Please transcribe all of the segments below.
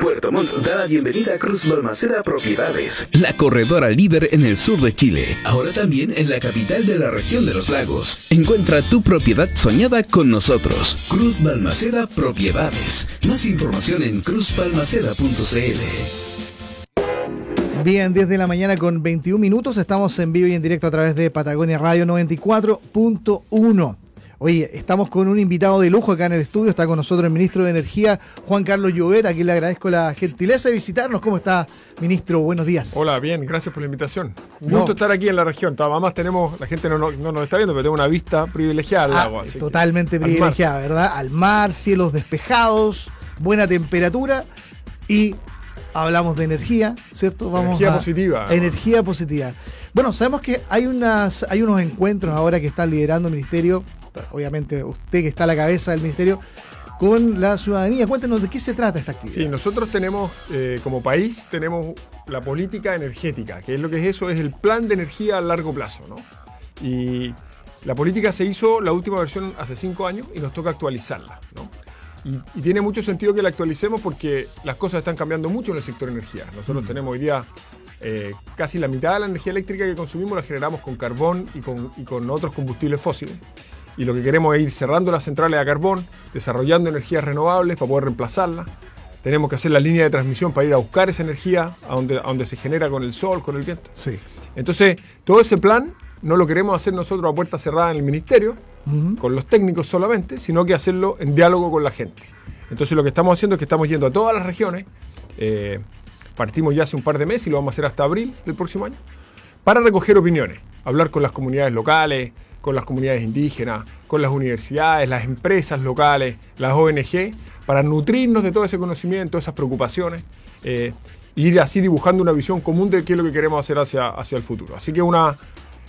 Puerto Montt da la bienvenida a Cruz Balmaceda Propiedades. La corredora líder en el sur de Chile, ahora también en la capital de la región de los lagos. Encuentra tu propiedad soñada con nosotros. Cruz Balmaceda Propiedades. Más información en cruzbalmaceda.cl. Bien, 10 de la mañana con 21 minutos. Estamos en vivo y en directo a través de Patagonia Radio 94.1. Oye, estamos con un invitado de lujo acá en el estudio. Está con nosotros el ministro de Energía, Juan Carlos Llobet. Aquí le agradezco la gentileza de visitarnos. ¿Cómo está, ministro? Buenos días. Hola, bien, gracias por la invitación. Un gusto estar aquí en la región. Además tenemos, la gente no, nos está viendo, pero tenemos una vista privilegiada al ah, agua. totalmente privilegiada, ¿verdad? Al mar, cielos despejados, buena temperatura y hablamos de energía, ¿cierto? Vamos energía positiva. Energía positiva. Bueno, sabemos que hay, unas, hay unos encuentros ahora que está liderando el Ministerio obviamente usted que está a la cabeza del ministerio, con la ciudadanía. Cuéntenos de qué se trata esta actividad. Sí, nosotros tenemos, eh, como país, tenemos la política energética, que es lo que es eso, es el plan de energía a largo plazo, ¿no? Y la política se hizo la última versión hace cinco años y nos toca actualizarla, ¿no? Y, tiene mucho sentido que la actualicemos porque las cosas están cambiando mucho en el sector energía. Nosotros mm. tenemos hoy día eh, casi la mitad de la energía eléctrica que consumimos la generamos con carbón y con, y con otros combustibles fósiles y lo que queremos es ir cerrando las centrales a carbón, desarrollando energías renovables para poder reemplazarlas. Tenemos que hacer la línea de transmisión para ir a buscar esa energía a donde, donde se genera con el sol, con el viento. Sí. Entonces, todo ese plan no lo queremos hacer nosotros a puerta cerrada en el ministerio, con los técnicos solamente, sino que hacerlo en diálogo con la gente. Entonces, lo que estamos haciendo es que estamos yendo a todas las regiones. Eh, partimos ya hace un par de meses y lo vamos a hacer hasta abril del próximo año, para recoger opiniones, hablar con las comunidades locales, con las comunidades indígenas, con las universidades, las empresas locales, las ONG, para nutrirnos de todo ese conocimiento, esas preocupaciones, eh, e ir así dibujando una visión común de qué es lo que queremos hacer hacia, hacia el futuro. Así que una,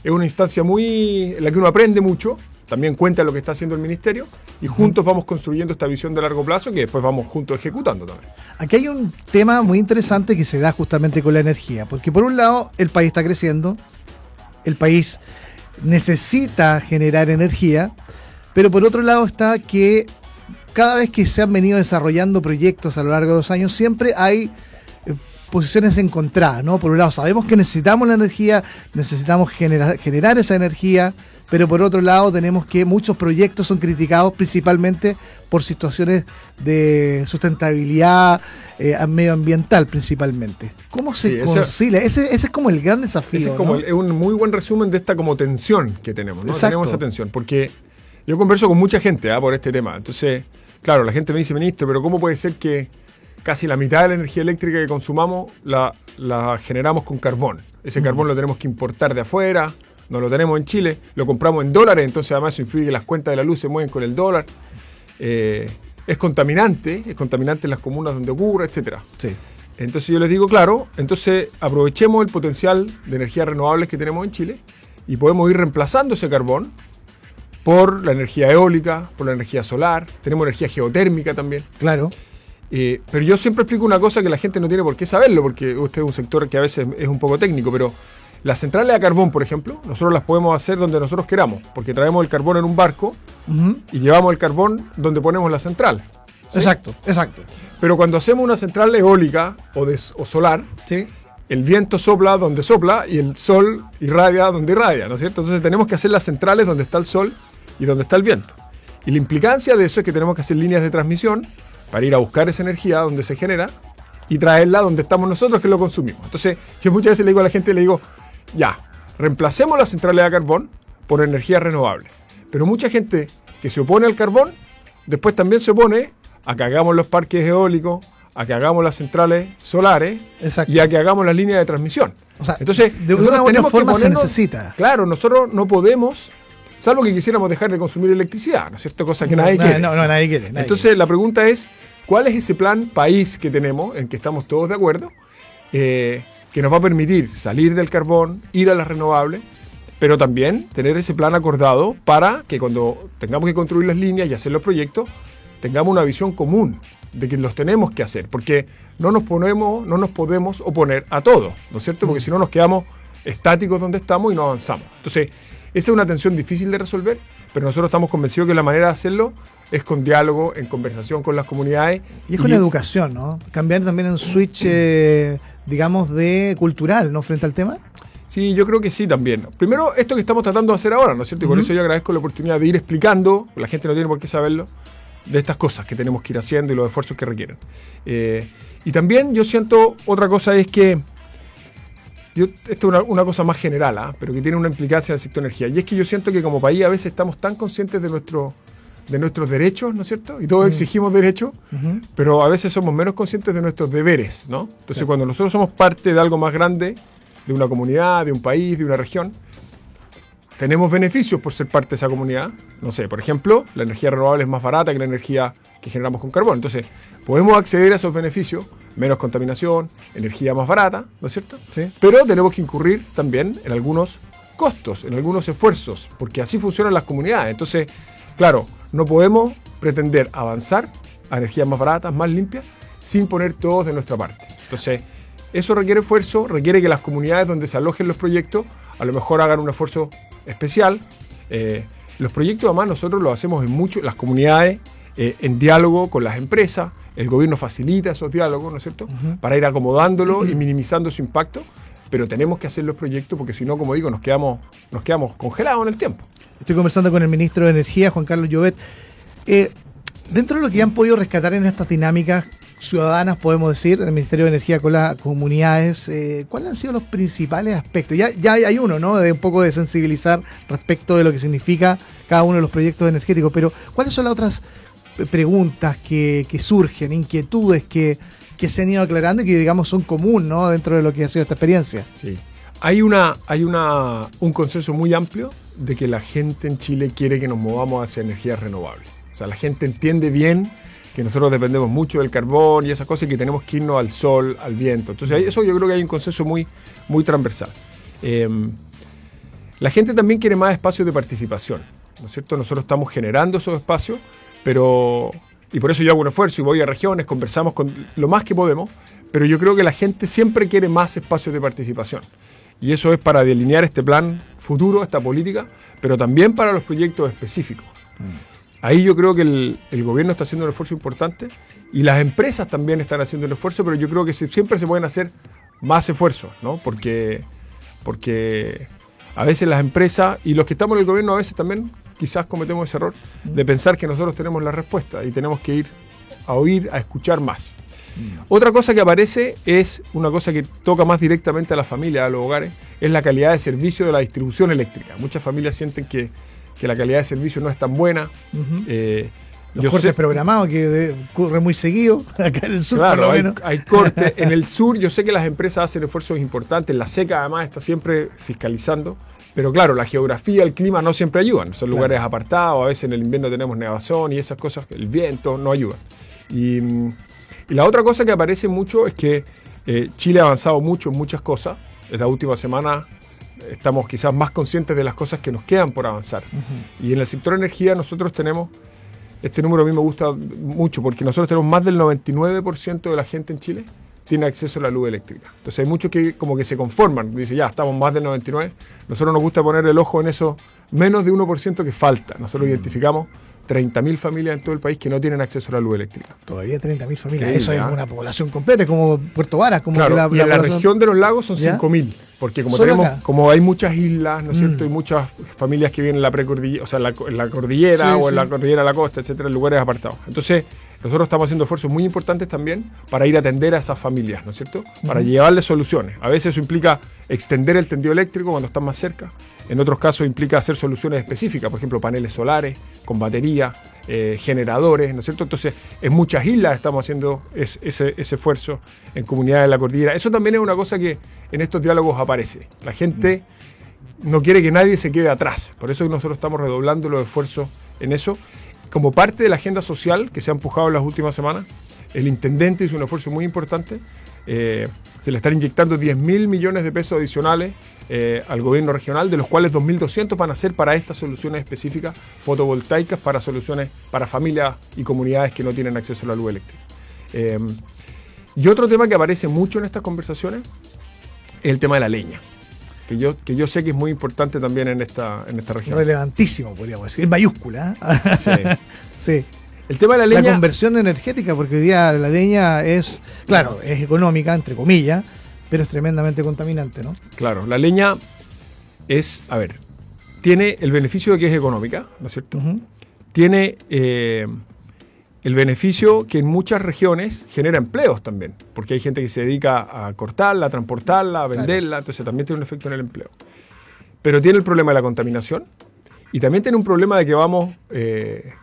es una instancia muy en la que uno aprende mucho, también cuenta lo que está haciendo el ministerio y juntos vamos construyendo esta visión de largo plazo que después vamos juntos ejecutando también. Aquí hay un tema muy interesante que se da justamente con la energía, porque por un lado el país está creciendo, el país necesita generar energía, pero por otro lado está que cada vez que se han venido desarrollando proyectos a lo largo de los años, siempre hay eh, posiciones encontradas, ¿no? Por un lado, sabemos que necesitamos la energía, necesitamos generar, generar esa energía, pero por otro lado tenemos que muchos proyectos son criticados principalmente por situaciones de sustentabilidad eh, medioambiental principalmente. ¿Cómo se concilia? Ese, es como el gran desafío. es como un muy buen resumen de esta como tensión que tenemos, ¿no? Tenemos esa tensión, porque yo converso con mucha gente ¿ah? por este tema. Entonces, claro, la gente me dice, ministro, pero ¿cómo puede ser que casi la mitad de la energía eléctrica que consumamos la, la generamos con carbón? Ese carbón lo tenemos que importar de afuera, no lo tenemos en Chile, lo compramos en dólares, entonces además eso influye que las cuentas de la luz se mueven con el dólar. Eh, es contaminante, es contaminante en las comunas donde ocurre, etc. Sí. Entonces yo les digo, claro, entonces aprovechemos el potencial de energías renovables que tenemos en Chile y podemos ir reemplazando ese carbón por la energía eólica, por la energía solar, tenemos energía geotérmica también. Claro. Eh, pero yo siempre explico una cosa que la gente no tiene por qué saberlo, porque usted es un sector que a veces es un poco técnico, pero las centrales a carbón, por ejemplo, nosotros las podemos hacer donde nosotros queramos, porque traemos el carbón en un barco y llevamos el carbón donde ponemos la central. Exacto, exacto. Pero cuando hacemos una central eólica o, de, solar, el viento sopla donde sopla y el sol irradia donde irradia, ¿no es cierto? Entonces tenemos que hacer las centrales donde está el sol y donde está el viento. Y la implicancia de eso es que tenemos que hacer líneas de transmisión para ir a buscar esa energía donde se genera y traerla donde estamos nosotros que lo consumimos. Entonces, yo muchas veces le digo a la gente, le digo, ya, reemplacemos las centrales a carbón por energía renovable. Pero mucha gente que se opone al carbón, después también se opone a que hagamos los parques eólicos, a que hagamos las centrales solares y a que hagamos las líneas de transmisión. Entonces, de una u forma se necesita. Claro, nosotros no podemos, salvo que quisiéramos dejar de consumir electricidad, ¿no es cierto? Cosa que nadie quiere. No, no, nadie quiere. Entonces, la pregunta es, ¿cuál es ese plan país que tenemos, en que estamos todos de acuerdo? Eh, que nos va a permitir salir del carbón, ir a las renovables, pero también tener ese plan acordado para que cuando tengamos que construir las líneas y hacer los proyectos, tengamos una visión común de que los tenemos que hacer, porque no nos ponemos, no nos podemos oponer a todo, ¿no es cierto? Porque si no nos quedamos estáticos donde estamos y no avanzamos. Entonces, esa es una tensión difícil de resolver, pero nosotros estamos convencidos que la manera de hacerlo es con diálogo, en conversación con las comunidades. Y es con educación, ¿no? Cambiar también un switch, eh, digamos, de cultural, ¿no? Frente al tema. Sí, yo creo que sí también. Primero, esto que estamos tratando de hacer ahora, ¿no es cierto? Y por eso yo agradezco la oportunidad de ir explicando, la gente no tiene por qué saberlo, de estas cosas que tenemos que ir haciendo y los esfuerzos que requieren. Eh, y también yo siento otra cosa es que, esto es una, cosa más general, ¿ah? pero que tiene una implicancia en el sector energía, y es que yo siento que como país a veces estamos tan conscientes de, nuestro, de nuestros derechos, ¿no es cierto? Y todos exigimos derechos, pero a veces somos menos conscientes de nuestros deberes, ¿no? Entonces cuando nosotros somos parte de algo más grande, de una comunidad, de un país, de una región, tenemos beneficios por ser parte de esa comunidad. No sé, por ejemplo, la energía renovable es más barata que la energía que generamos con carbón. Entonces, podemos acceder a esos beneficios, menos contaminación, energía más barata, ¿no es cierto? Sí. Pero tenemos que incurrir también en algunos costos, en algunos esfuerzos, porque así funcionan las comunidades. Entonces, claro, no podemos pretender avanzar a energías más baratas, más limpias, sin poner todos de nuestra parte. Entonces, eso requiere esfuerzo, requiere que las comunidades donde se alojen los proyectos a lo mejor hagan un esfuerzo especial. Eh, los proyectos además nosotros los hacemos en mucho, las comunidades, eh, en diálogo con las empresas, el gobierno facilita esos diálogos, ¿no es cierto? Para ir acomodándolo y minimizando su impacto, pero tenemos que hacer los proyectos porque si no, como digo, nos quedamos, nos quedamos congelados en el tiempo. Estoy conversando con el ministro de Energía, Juan Carlos Llobet. Eh, dentro de lo que han podido rescatar en estas dinámicas ciudadanas, podemos decir, el Ministerio de Energía con las comunidades, eh, ¿cuáles han sido los principales aspectos? Ya, ya hay uno, ¿no? De un poco de sensibilizar respecto de lo que significa cada uno de los proyectos energéticos, pero ¿cuáles son las otras preguntas que, surgen, inquietudes que, se han ido aclarando y que, digamos, son común, ¿no? Dentro de lo que ha sido esta experiencia. Sí. Hay, una, hay una, un consenso muy amplio de que la gente en Chile quiere que nos movamos hacia energías renovables. O sea, la gente entiende bien que nosotros dependemos mucho del carbón y esas cosas y que tenemos que irnos al sol, al viento. Entonces, eso yo creo que hay un consenso muy, muy transversal. Em, la gente también quiere más espacios de participación, ¿no es cierto? Nosotros estamos generando esos espacios, pero... Y por eso yo hago un esfuerzo y voy a regiones, conversamos con lo más que podemos, pero yo creo que la gente siempre quiere más espacios de participación. Y eso es para delinear este plan futuro, esta política, pero también para los proyectos específicos. Mm. Ahí yo creo que el, gobierno está haciendo un esfuerzo importante y las empresas también están haciendo un esfuerzo, pero yo creo que siempre se pueden hacer más esfuerzos, ¿no? Porque, porque a veces las empresas y los que estamos en el gobierno a veces también quizás cometemos ese error de pensar que nosotros tenemos la respuesta y tenemos que ir a oír, a escuchar más. Mm. Otra cosa que aparece es una cosa que toca más directamente a la familia, a los hogares, es la calidad de servicio de la distribución eléctrica. Muchas familias sienten que que la calidad de servicio no es tan buena. Eh, Los cortes programados que ocurre muy seguido acá en el sur. Claro, hay, cortes. en el sur yo sé que las empresas hacen esfuerzos importantes. La SECA además está siempre fiscalizando. Pero claro, la geografía, el clima no siempre ayudan. Son lugares apartados, a veces en el invierno tenemos nevazón y esas cosas, el viento no ayuda. Y, la otra cosa que aparece mucho es que eh, Chile ha avanzado mucho en muchas cosas. En la última semana estamos quizás más conscientes de las cosas que nos quedan por avanzar. Y en el sector energía nosotros tenemos, este número a mí me gusta mucho porque nosotros tenemos más del 99% de la gente en Chile tiene acceso a la luz eléctrica. Entonces hay muchos que como que se conforman, dice ya, estamos más del 99%. Nosotros nos gusta poner el ojo en eso menos de 1% que falta. Nosotros identificamos 30.000 familias en todo el país que no tienen acceso a la luz eléctrica. Todavía 30.000 familias. Eso es una población completa, como Puerto Varas. Como la, y en la región de los lagos son 5.000. Porque como tenemos, como hay muchas islas, ¿no es cierto? Hay mm. muchas familias que viven en la precordillera, o sea, en la, cordillera o en la cordillera de la costa, etcétera, en lugares apartados. Entonces, nosotros estamos haciendo esfuerzos muy importantes también para ir a atender a esas familias, ¿no es cierto? Para llevarles soluciones. A veces eso implica extender el tendido eléctrico cuando están más cerca. En otros casos implica hacer soluciones específicas, por ejemplo, paneles solares con batería, eh, generadores, ¿no es cierto? Entonces, en muchas islas estamos haciendo ese, esfuerzo, en comunidades de la cordillera. Eso también es una cosa que en estos diálogos aparece. La gente no quiere que nadie se quede atrás. Por eso nosotros estamos redoblando los esfuerzos en eso. Como parte de la agenda social que se ha empujado en las últimas semanas, el intendente hizo un esfuerzo muy importante. Eh, se le están inyectando 10 mil millones de pesos adicionales eh, al gobierno regional, de los cuales 2.200 van a ser para estas soluciones específicas fotovoltaicas para soluciones para familias y comunidades que no tienen acceso a la luz eléctrica. Eh, y otro tema que aparece mucho en estas conversaciones es el tema de la leña que yo, que yo sé que es muy importante también en esta, en esta región. Relevantísimo, podríamos decir, en mayúscula. Sí. sí. El tema de la leña. La conversión energética, porque hoy día la leña es, claro, es económica, entre comillas, pero es tremendamente contaminante, ¿no? Claro, la leña es, a ver, tiene el beneficio de que es económica, ¿no es cierto? Tiene eh, el beneficio que en muchas regiones genera empleos también, porque hay gente que se dedica a cortarla, a transportarla, a venderla, entonces también tiene un efecto en el empleo. Pero tiene el problema de la contaminación y también tiene un problema de que vamos eh,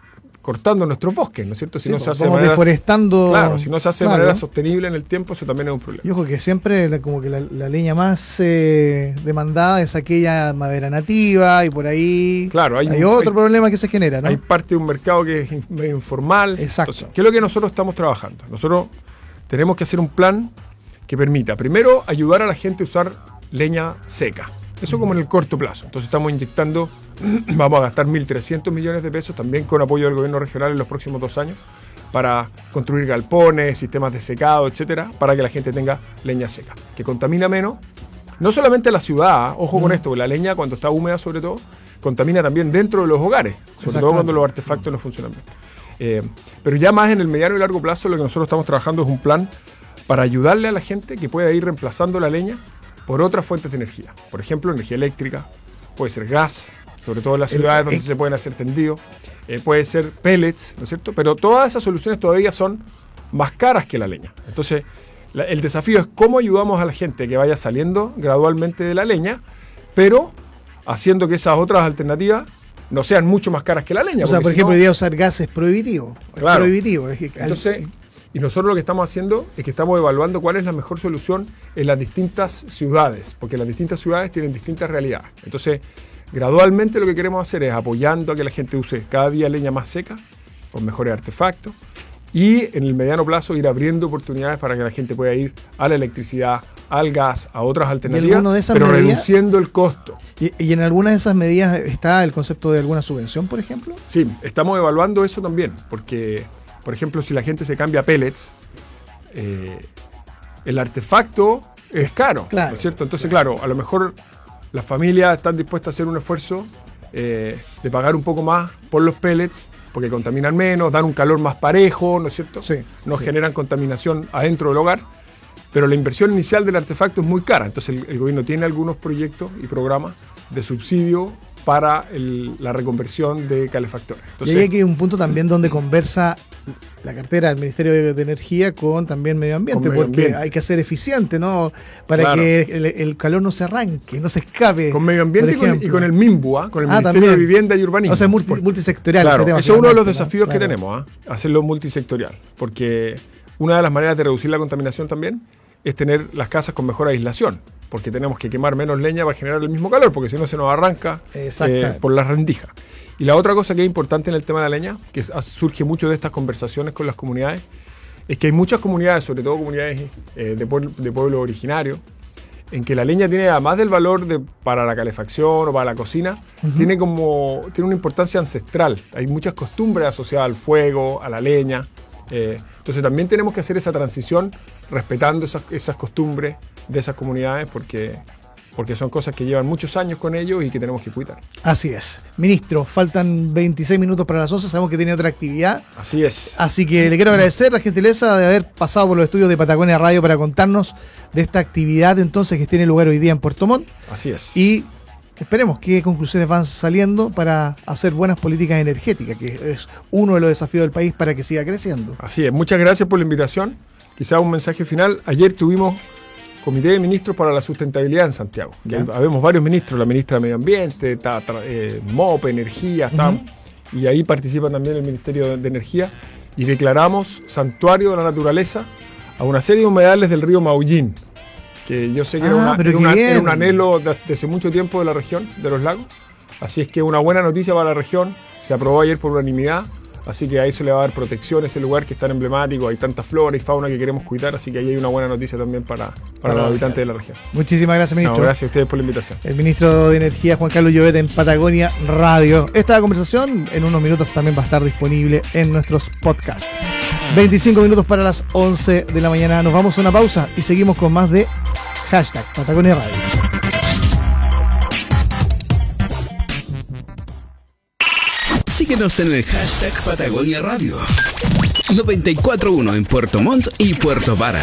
cortando nuestros bosques, ¿no es cierto? Si no se hace deforestando. Claro, si no se hace de manera sostenible en el tiempo, eso también es un problema. Y ojo que siempre como que la, leña más eh, demandada es aquella madera nativa y por ahí claro, hay, otro problema que se genera, ¿no? Hay parte de un mercado que es informal. Exacto. ¿Qué es lo que nosotros estamos trabajando? Nosotros tenemos que hacer un plan que permita, primero, ayudar a la gente a usar leña seca. Eso como en el corto plazo. Entonces estamos inyectando, vamos a gastar 1.300 millones de pesos también con apoyo del gobierno regional en los próximos dos años para construir galpones, sistemas de secado, etcétera, para que la gente tenga leña seca, que contamina menos. No solamente la ciudad, ojo con esto, la leña cuando está húmeda sobre todo, contamina también dentro de los hogares, sobre todo cuando los artefactos no funcionan bien. Eh, pero ya más en el mediano y largo plazo lo que nosotros estamos trabajando es un plan para ayudarle a la gente que pueda ir reemplazando la leña por otras fuentes de energía. Por ejemplo, energía eléctrica, puede ser gas, sobre todo en las ciudades donde se pueden hacer tendidos, eh, puede ser pellets, ¿no es cierto? Pero todas esas soluciones todavía son más caras que la leña. Entonces, el desafío es cómo ayudamos a la gente que vaya saliendo gradualmente de la leña, pero haciendo que esas otras alternativas no sean mucho más caras que la leña. O sea, por ejemplo, hoy día usar gas es prohibitivo. Claro. prohibitivo. Entonces, y nosotros lo que estamos haciendo es que estamos evaluando cuál es la mejor solución en las distintas ciudades, porque las distintas ciudades tienen distintas realidades. Entonces, gradualmente lo que queremos hacer es apoyando a que la gente use cada día leña más seca, con mejores artefactos, y en el mediano plazo ir abriendo oportunidades para que la gente pueda ir a la electricidad, al gas, a otras alternativas, pero reduciendo el costo. ¿Y, ¿Y, en alguna de esas medidas está el concepto de alguna subvención, por ejemplo? Sí, estamos evaluando eso también, porque por ejemplo, si la gente se cambia a pellets, eh, el artefacto es caro, ¿no es cierto? Entonces, claro. a lo mejor las familias están dispuestas a hacer un esfuerzo eh, de pagar un poco más por los pellets, porque contaminan menos, dan un calor más parejo, ¿no es cierto? Sí, no generan contaminación adentro del hogar, pero la inversión inicial del artefacto es muy cara. Entonces, el gobierno tiene algunos proyectos y programas de subsidio para la reconversión de calefactores. y hay aquí un punto también donde conversa la cartera del Ministerio de, Energía con también medio ambiente, porque hay que ser eficiente, ¿no? Para que el, calor no se arranque, no se escape. Con medio ambiente y con, el MIMBUA, ¿ah? con el ah, Ministerio de Vivienda y Urbanismo. O sea, multisectorial. Claro, eso es uno de los desafíos que tenemos, ¿ah? hacerlo multisectorial, porque una de las maneras de reducir la contaminación también es tener las casas con mejor aislación porque tenemos que quemar menos leña para generar el mismo calor, porque si no se nos arranca eh, por las rendijas. Y la otra cosa que es importante en el tema de la leña, que surge mucho de estas conversaciones con las comunidades, es que hay muchas comunidades, sobre todo comunidades eh, de, pueblo, de pueblos originarios, en que la leña tiene, además del valor de, para la calefacción o para la cocina, tiene como tiene una importancia ancestral. Hay muchas costumbres asociadas al fuego, a la leña. Eh, entonces también tenemos que hacer esa transición respetando esas, esas costumbres de esas comunidades porque, porque son cosas que llevan muchos años con ellos y que tenemos que cuidar. Así es. Ministro, faltan 26 minutos para las 11, sabemos que tiene otra actividad. Así es. Así que le quiero agradecer la gentileza de haber pasado por los estudios de Patagonia Radio para contarnos de esta actividad entonces que tiene lugar hoy día en Puerto Montt. Así es. Y esperemos qué conclusiones van saliendo para hacer buenas políticas energéticas, que es uno de los desafíos del país para que siga creciendo. Así es, muchas gracias por la invitación. Quizá un mensaje final. Ayer tuvimos Comité de Ministros para la Sustentabilidad en Santiago. Habemos varios ministros, la ministra de Medio Ambiente, está, eh, MOP, Energía, y ahí participa también el Ministerio de Energía, y declaramos santuario de la naturaleza a una serie de humedales del río Maullín, que yo sé que era, ah, un anhelo desde hace mucho tiempo de la región, de los lagos. Así es que una buena noticia para la región, se aprobó ayer por unanimidad Así que ahí se le va a dar protección a ese lugar que es tan emblemático, hay tanta flora y fauna que queremos cuidar, así que ahí hay una buena noticia también para, para los habitantes de la región. Muchísimas gracias, ministro. gracias a ustedes por la invitación. El ministro de Energía, Juan Carlos Llobet, en Patagonia Radio. Esta conversación en unos minutos también va a estar disponible en nuestros podcasts. 25 minutos para las 11 de la mañana. Nos vamos a una pausa y seguimos con más de Hashtag Patagonia Radio. Síguenos en el hashtag Patagonia Radio 941 en Puerto Montt y Puerto Vara.